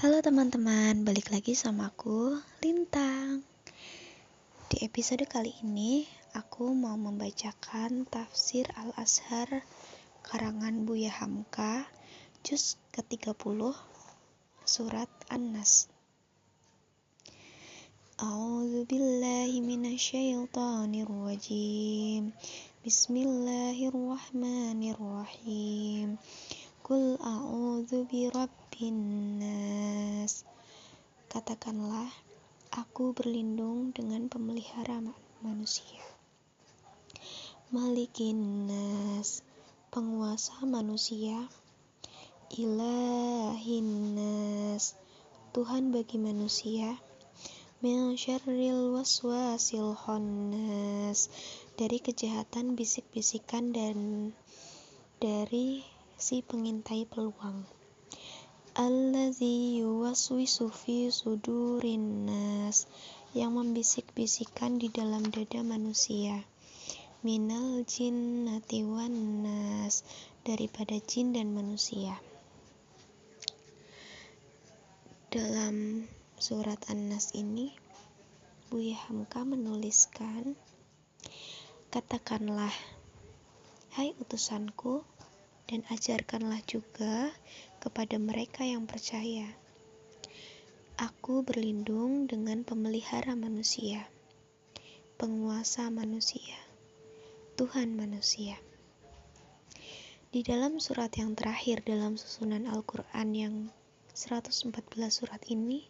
Halo teman-teman, balik lagi sama aku, Lintang. Di episode kali ini, aku mau membacakan tafsir Al-Azhar karangan Buya Hamka, juz ke-30, surat An-Nas. A'udzu billahi rajim. Bismillahirrahmanirrahim. Qul a'udzu birabbin nas. Katakanlah, aku berlindung dengan pemelihara manusia. Malikin nas, penguasa manusia. Ilahin nas, Tuhan bagi manusia. Min syarril waswasil khannas, dari kejahatan bisik-bisikan dan dari si pengintai peluang. Allazi yuwaswisu fi sudurin nas yang membisik-bisikan di dalam dada manusia. Minal jinnati wan nas daripada jin dan manusia. Dalam surat An-Nas ini Buya Hamka menuliskan Katakanlah Hai utusanku dan ajarkanlah juga kepada mereka yang percaya. Aku berlindung dengan pemelihara manusia, penguasa manusia, Tuhan manusia. Di dalam surat yang terakhir dalam susunan Al-Quran yang 114 surat ini,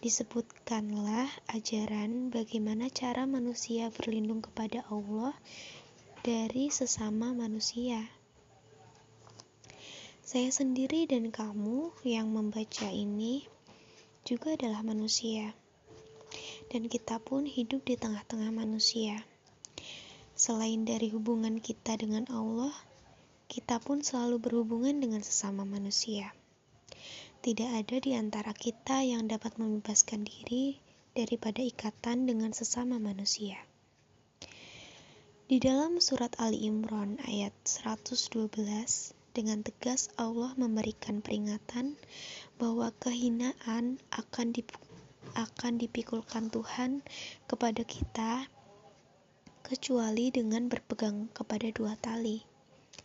disebutkanlah ajaran bagaimana cara manusia berlindung kepada Allah dari sesama manusia. Saya sendiri dan kamu yang membaca ini juga adalah manusia. Dan kita pun hidup di tengah-tengah manusia. Selain dari hubungan kita dengan Allah, kita pun selalu berhubungan dengan sesama manusia. Tidak ada di antara kita yang dapat membebaskan diri daripada ikatan dengan sesama manusia. Di dalam surat Ali Imran ayat 112 dengan tegas Allah memberikan peringatan bahwa kehinaan akan akan dipikulkan Tuhan kepada kita kecuali dengan berpegang kepada dua tali,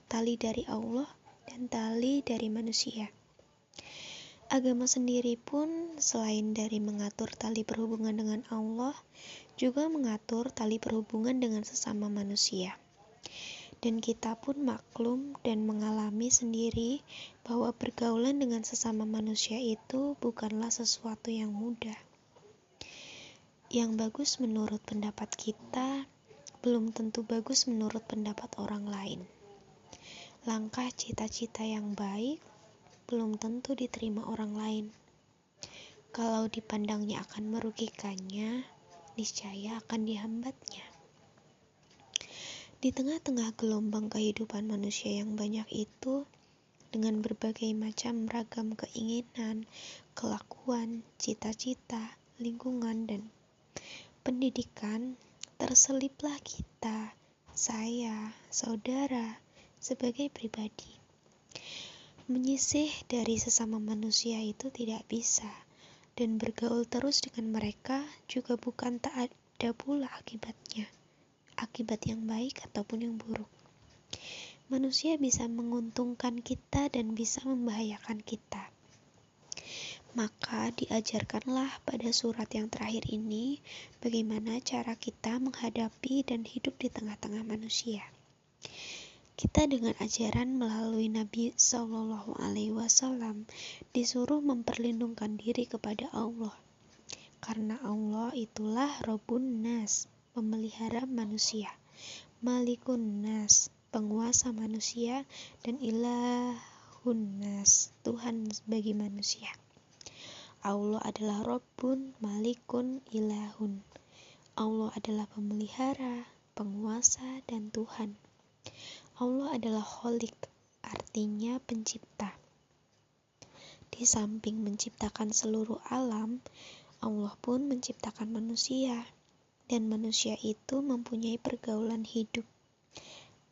tali dari Allah dan tali dari manusia. Agama sendiri pun selain dari mengatur tali perhubungan dengan Allah, juga mengatur tali perhubungan dengan sesama manusia dan kita pun maklum dan mengalami sendiri bahwa pergaulan dengan sesama manusia itu bukanlah sesuatu yang mudah. Yang bagus menurut pendapat kita belum tentu bagus menurut pendapat orang lain. Langkah cita-cita yang baik belum tentu diterima orang lain. Kalau dipandangnya akan merugikannya, niscaya akan dihambatnya. Di tengah-tengah gelombang kehidupan manusia yang banyak itu, dengan berbagai macam ragam keinginan, kelakuan, cita-cita, lingkungan, dan pendidikan, terseliplah kita, saya, saudara, sebagai pribadi. Menyisih dari sesama manusia itu tidak bisa, dan bergaul terus dengan mereka juga bukan tak ada pula akibatnya akibat yang baik ataupun yang buruk. Manusia bisa menguntungkan kita dan bisa membahayakan kita. Maka diajarkanlah pada surat yang terakhir ini bagaimana cara kita menghadapi dan hidup di tengah-tengah manusia. Kita dengan ajaran melalui Nabi Shallallahu Alaihi Wasallam disuruh memperlindungkan diri kepada Allah, karena Allah itulah Robun Nas, memelihara manusia, Malikun Nas, penguasa manusia, dan Ilahun Nas, Tuhan bagi manusia. Allah adalah Rabbun, Malikun, Ilahun. Allah adalah pemelihara, penguasa, dan Tuhan. Allah adalah Kholik, artinya pencipta. Di samping menciptakan seluruh alam, Allah pun menciptakan manusia dan manusia itu mempunyai pergaulan hidup.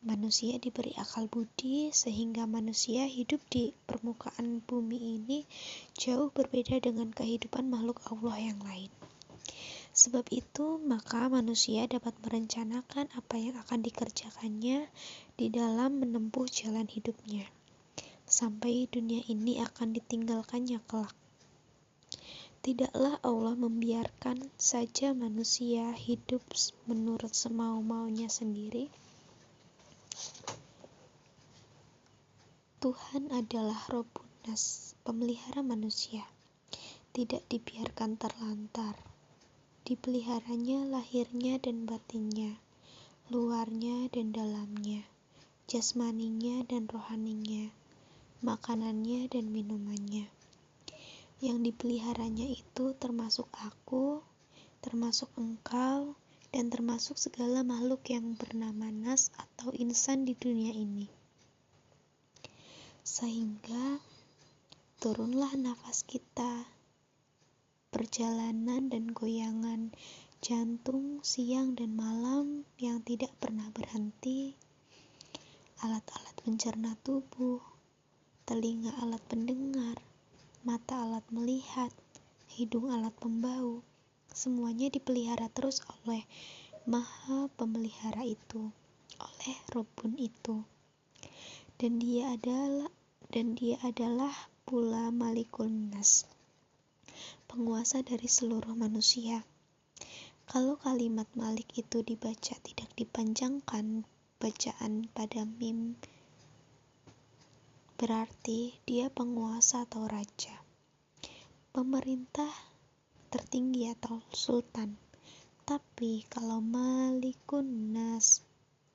manusia diberi akal budi sehingga manusia hidup di permukaan bumi ini jauh berbeda dengan kehidupan makhluk Allah yang lain. Sebab itu, maka manusia dapat merencanakan apa yang akan dikerjakannya di dalam menempuh jalan hidupnya, sampai dunia ini akan ditinggalkannya kelak. Tidaklah Allah membiarkan saja manusia hidup menurut semau-maunya sendiri, Tuhan adalah Robbunas, pemelihara manusia. Tidak dibiarkan terlantar. Dipeliharanya lahirnya dan batinnya, luarnya dan dalamnya, jasmaninya dan rohaninya, makanannya dan minumannya. Yang dipeliharanya itu termasuk aku, termasuk engkau, dan termasuk segala makhluk yang bernama nas atau insan di dunia ini. Sehingga turunlah nafas kita, perjalanan dan goyangan jantung siang dan malam yang tidak pernah berhenti, alat-alat mencerna tubuh, telinga alat pendengar, mata alat melihat, hidung alat pembau, semuanya dipelihara terus oleh Maha Pemelihara itu, oleh Robun itu dan dia adalah dan dia adalah pula Malikul Nas, penguasa dari seluruh manusia. Kalau kalimat Malik itu dibaca tidak dipanjangkan bacaan pada mim, berarti dia penguasa atau raja, pemerintah tertinggi atau sultan. Tapi kalau Malikun Nas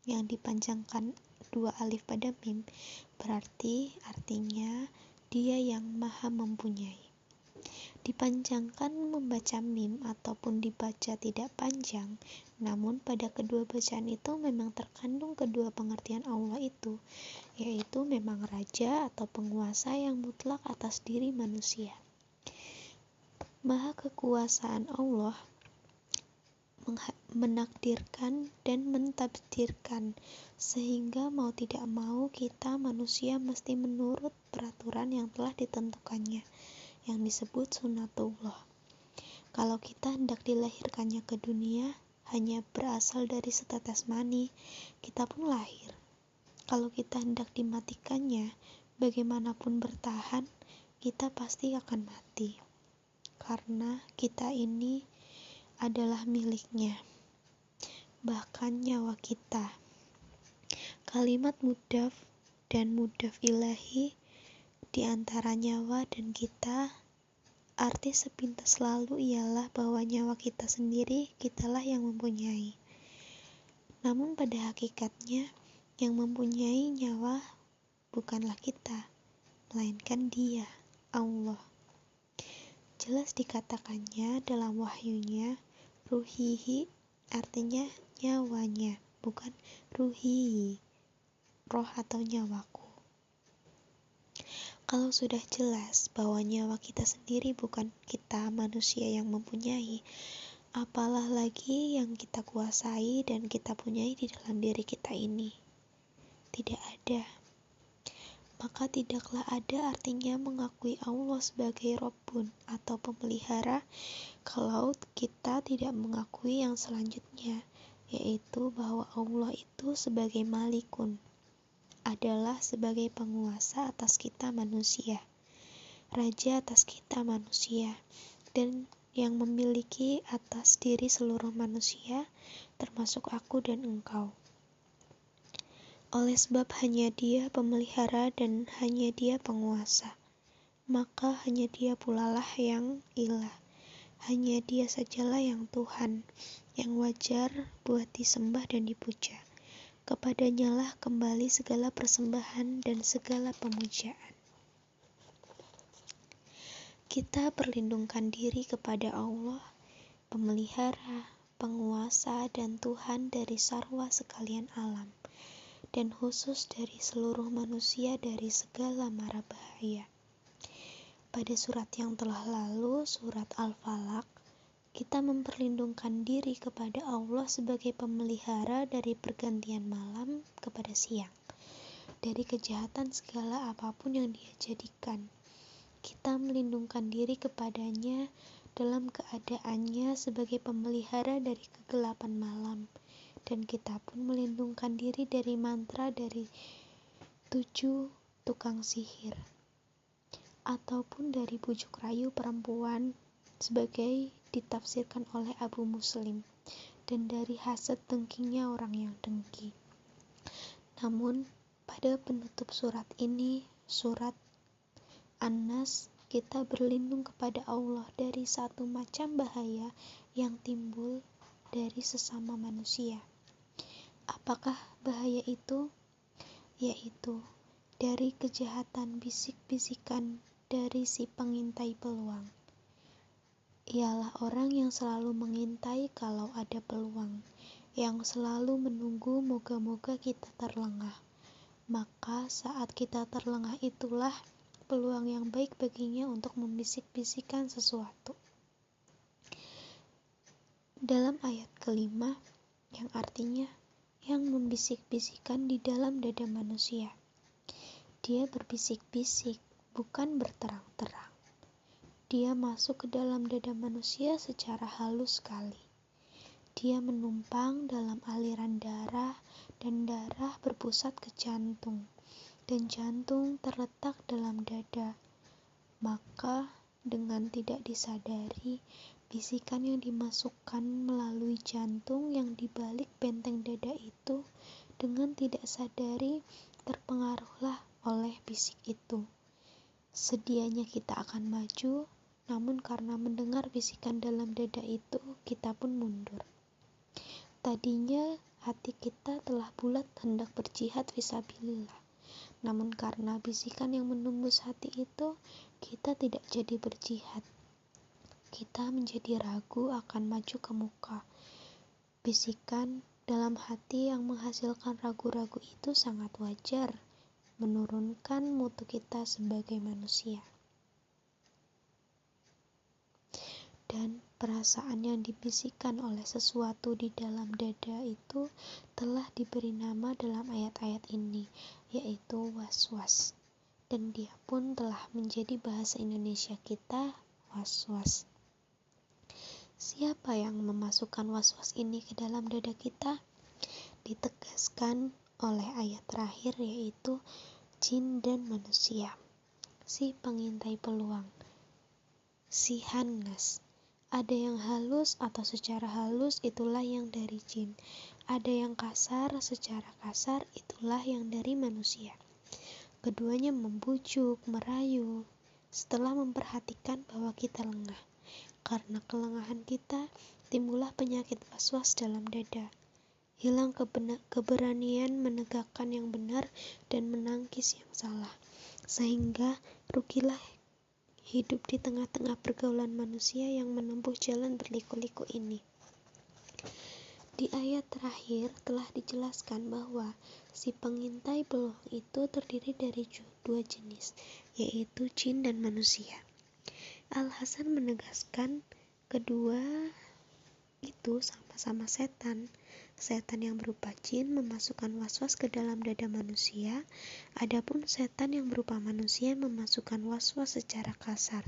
yang dipanjangkan dua alif pada mim berarti artinya dia yang maha mempunyai. Dipanjangkan membaca mim ataupun dibaca tidak panjang, namun pada kedua bacaan itu memang terkandung kedua pengertian Allah itu, yaitu memang raja atau penguasa yang mutlak atas diri manusia. Maha kekuasaan Allah menakdirkan dan mentabdirkan sehingga mau tidak mau kita manusia mesti menurut peraturan yang telah ditentukannya yang disebut sunatullah kalau kita hendak dilahirkannya ke dunia hanya berasal dari setetes mani kita pun lahir kalau kita hendak dimatikannya bagaimanapun bertahan kita pasti akan mati karena kita ini adalah miliknya, bahkan nyawa kita. Kalimat mudaf dan mudaf ilahi di antara nyawa dan kita, arti sepintas lalu ialah bahwa nyawa kita sendiri kitalah yang mempunyai. Namun pada hakikatnya, yang mempunyai nyawa bukanlah kita, melainkan Dia, Allah. Jelas dikatakannya dalam wahyunya ruhihi artinya nyawanya bukan ruhi roh atau nyawaku kalau sudah jelas bahwa nyawa kita sendiri bukan kita manusia yang mempunyai apalah lagi yang kita kuasai dan kita punyai di dalam diri kita ini? Tidak ada. Maka tidaklah ada artinya mengakui Allah sebagai Rabbun atau pemelihara kalau kita tidak mengakui yang selanjutnya, yaitu bahwa Allah itu sebagai Malikun adalah sebagai penguasa atas kita manusia, raja atas kita manusia, dan yang memiliki atas diri seluruh manusia, termasuk aku dan engkau. Oleh sebab hanya dia pemelihara dan hanya dia penguasa, maka hanya dia pula lah yang ilah. Hanya dia sajalah yang Tuhan, yang wajar buat disembah dan dipuja. Kepadanya lah kembali segala persembahan dan segala pemujaan. Kita perlindungkan diri kepada Allah, pemelihara, penguasa, dan Tuhan dari sarwa sekalian alam dan khusus dari seluruh manusia dari segala mara bahaya. Pada surat yang telah lalu, surat Al-Falaq, kita memperlindungkan diri kepada Allah sebagai pemelihara dari pergantian malam kepada siang, dari kejahatan segala apa pun yang Dia jadikan. Kita melindungkan diri kepadanya dalam keadaannya sebagai pemelihara dari kegelapan malam, dan kita pun melindungkan diri dari mantra dari tujuh tukang sihir ataupun dari bujuk rayu perempuan sebagai ditafsirkan oleh Abu Muslim dan dari hasad dengkinya orang yang dengki. Namun, pada penutup surat ini, surat An-Nas, kita berlindung kepada Allah dari satu macam bahaya yang timbul dari sesama manusia. Apakah bahaya itu? Yaitu dari kejahatan bisik-bisikan dari si pengintai peluang. Ialah orang yang selalu mengintai kalau ada peluang, yang selalu menunggu moga-moga kita terlengah. Maka saat kita terlengah itulah peluang yang baik baginya untuk membisik-bisikan sesuatu. Dalam ayat kelima, yang artinya yang membisik-bisikan di dalam dada manusia. Dia berbisik-bisik, bukan berterang-terang. Dia masuk ke dalam dada manusia secara halus sekali. Dia menumpang dalam aliran darah, dan darah berpusat ke jantung, dan jantung terletak dalam dada. Maka, dengan tidak disadari, bisikan yang dimasukkan melalui jantung yang dibalik benteng dada itu, dengan tidak sadari terpengaruhlah oleh bisik itu. Sedianya kita akan maju, namun karena mendengar bisikan dalam dada itu, kita pun mundur. Tadinya hati kita telah bulat hendak berjihad visabilillah. Namun karena bisikan yang menembus hati itu, kita tidak jadi berjihad. Kita menjadi ragu akan maju ke muka. Bisikan dalam hati yang menghasilkan ragu-ragu itu sangat wajar menurunkan mutu kita sebagai manusia. Dan perasaan yang dibisikkan oleh sesuatu di dalam dada itu telah diberi nama dalam ayat-ayat ini, yaitu was-was. Dan dia pun telah menjadi bahasa Indonesia kita, was-was. Siapa yang memasukkan was-was ini ke dalam dada kita? Ditegaskan oleh ayat terakhir yaitu jin dan manusia. Si pengintai peluang. Si Hannas. Ada yang halus atau secara halus itulah yang dari jin. Ada yang kasar secara kasar itulah yang dari manusia. Keduanya membujuk, merayu, setelah memperhatikan bahwa kita lengah. Karena kelengahan kita, timbullah penyakit was-was dalam dada hilang keberanian menegakkan yang benar dan menangkis yang salah, sehingga rugilah hidup di tengah-tengah pergaulan manusia yang menempuh jalan berliku-liku ini. Di ayat terakhir telah dijelaskan bahwa si pengintai peluang itu terdiri dari dua jenis, yaitu jin dan manusia. Al-Hasan menegaskan kedua itu sama-sama setan, Setan yang berupa jin memasukkan was-was ke dalam dada manusia, adapun setan yang berupa manusia memasukkan was-was secara kasar.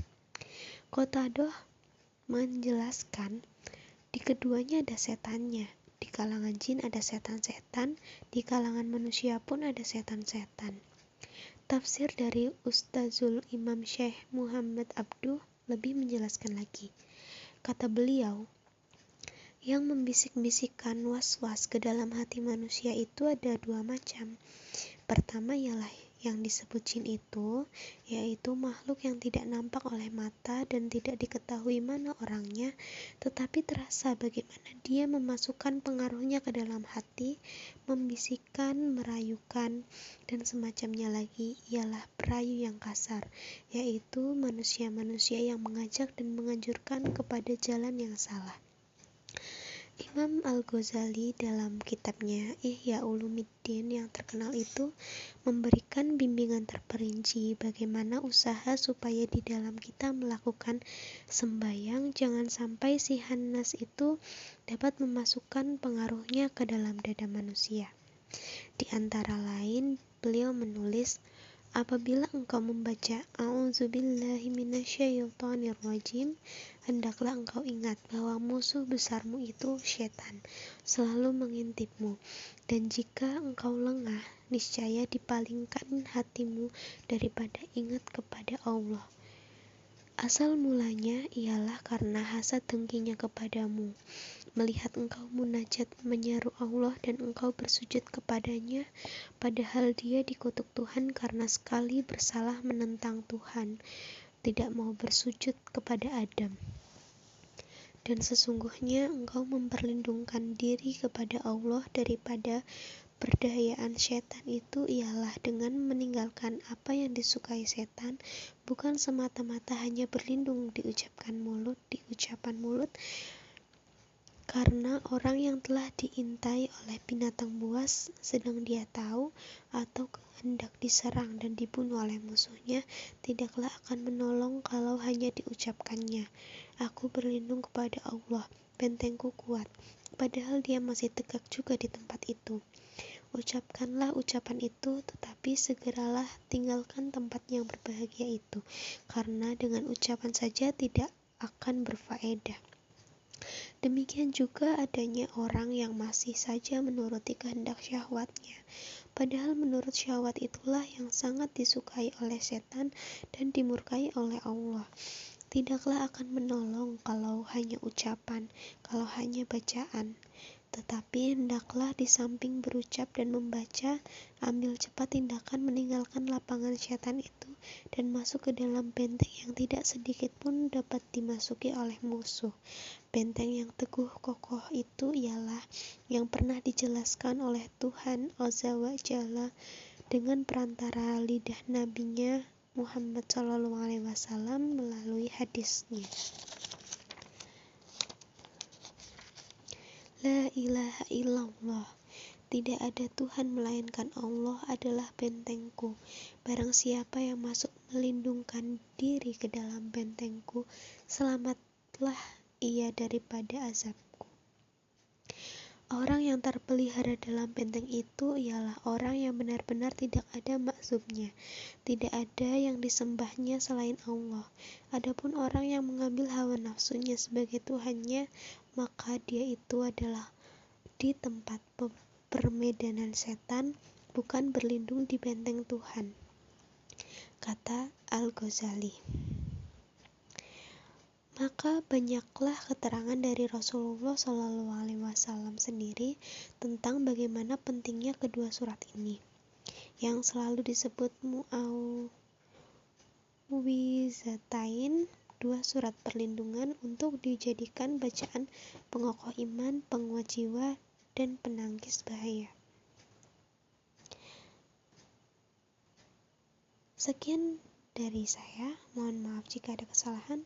Kotadoh menjelaskan, di keduanya ada setannya. Di kalangan jin ada setan-setan, di kalangan manusia pun ada setan-setan. Tafsir dari Ustazul Imam Syekh Muhammad Abduh lebih menjelaskan lagi. Kata beliau, yang membisik-bisikkan was-was ke dalam hati manusia itu ada dua macam. Pertama ialah yang disebut jin itu, yaitu makhluk yang tidak nampak oleh mata dan tidak diketahui mana orangnya, tetapi terasa bagaimana dia memasukkan pengaruhnya ke dalam hati, membisikkan, merayukan, dan semacamnya lagi ialah perayu yang kasar, yaitu manusia-manusia yang mengajak dan menganjurkan kepada jalan yang salah. Imam Al-Ghazali dalam kitabnya Ihya Ulumuddin yang terkenal itu memberikan bimbingan terperinci bagaimana usaha supaya di dalam kita melakukan sembayang jangan sampai si Hannas itu dapat memasukkan pengaruhnya ke dalam dada manusia. Di antara lain, beliau menulis Apabila engkau membaca minasyaitonirrajim, hendaklah engkau ingat bahwa musuh besarmu itu setan, selalu mengintipmu. Dan jika engkau lengah, niscaya dipalingkan hatimu daripada ingat kepada Allah. Asal mulanya ialah karena hasad dengkinya kepadamu melihat engkau munajat menyeru Allah dan engkau bersujud kepadanya, padahal dia dikutuk Tuhan karena sekali bersalah menentang Tuhan, tidak mau bersujud kepada Adam. Dan sesungguhnya engkau memperlindungkan diri kepada Allah daripada perdayaan setan itu ialah dengan meninggalkan apa yang disukai setan, bukan semata-mata hanya berlindung di ucapkan mulut, di ucapan mulut, karena orang yang telah diintai oleh binatang buas sedang dia tahu atau hendak diserang dan dibunuh oleh musuhnya, tidaklah akan menolong kalau hanya diucapkannya. Aku berlindung kepada Allah, bentengku kuat, padahal dia masih tegak juga di tempat itu. Ucapkanlah ucapan itu, tetapi segeralah tinggalkan tempat yang berbahagia itu, karena dengan ucapan saja tidak akan berfaedah. Demikian juga adanya orang yang masih saja menuruti kehendak syahwatnya, padahal menurut syahwat itulah yang sangat disukai oleh setan dan dimurkai oleh Allah. Tidaklah akan menolong kalau hanya ucapan, kalau hanya bacaan. Tetapi hendaklah di samping berucap dan membaca, ambil cepat tindakan meninggalkan lapangan syaitan itu dan masuk ke dalam benteng yang tidak sedikit pun dapat dimasuki oleh musuh. Benteng yang teguh kokoh itu ialah yang pernah dijelaskan oleh Tuhan Azza wa Jalla dengan perantara lidah nabinya Muhammad Shallallahu Alaihi Wasallam melalui hadisnya. La ilaha illallah. Tidak ada Tuhan melainkan Allah adalah bentengku. Barang siapa yang masuk melindungkan diri ke dalam bentengku, selamatlah ia daripada azabku. Orang yang terpelihara dalam benteng itu ialah orang yang benar-benar tidak ada maksudnya, tidak ada yang disembahnya selain Allah. Adapun orang yang mengambil hawa nafsunya sebagai Tuhannya, maka dia itu adalah di tempat permedanan setan, bukan berlindung di benteng Tuhan. Kata Al-Ghazali. Maka banyaklah keterangan dari Rasulullah Shallallahu Alaihi Wasallam sendiri tentang bagaimana pentingnya kedua surat ini, yang selalu disebut muawizatain dua surat perlindungan untuk dijadikan bacaan pengokoh iman, penguat jiwa, dan penangkis bahaya. Sekian dari saya, mohon maaf jika ada kesalahan.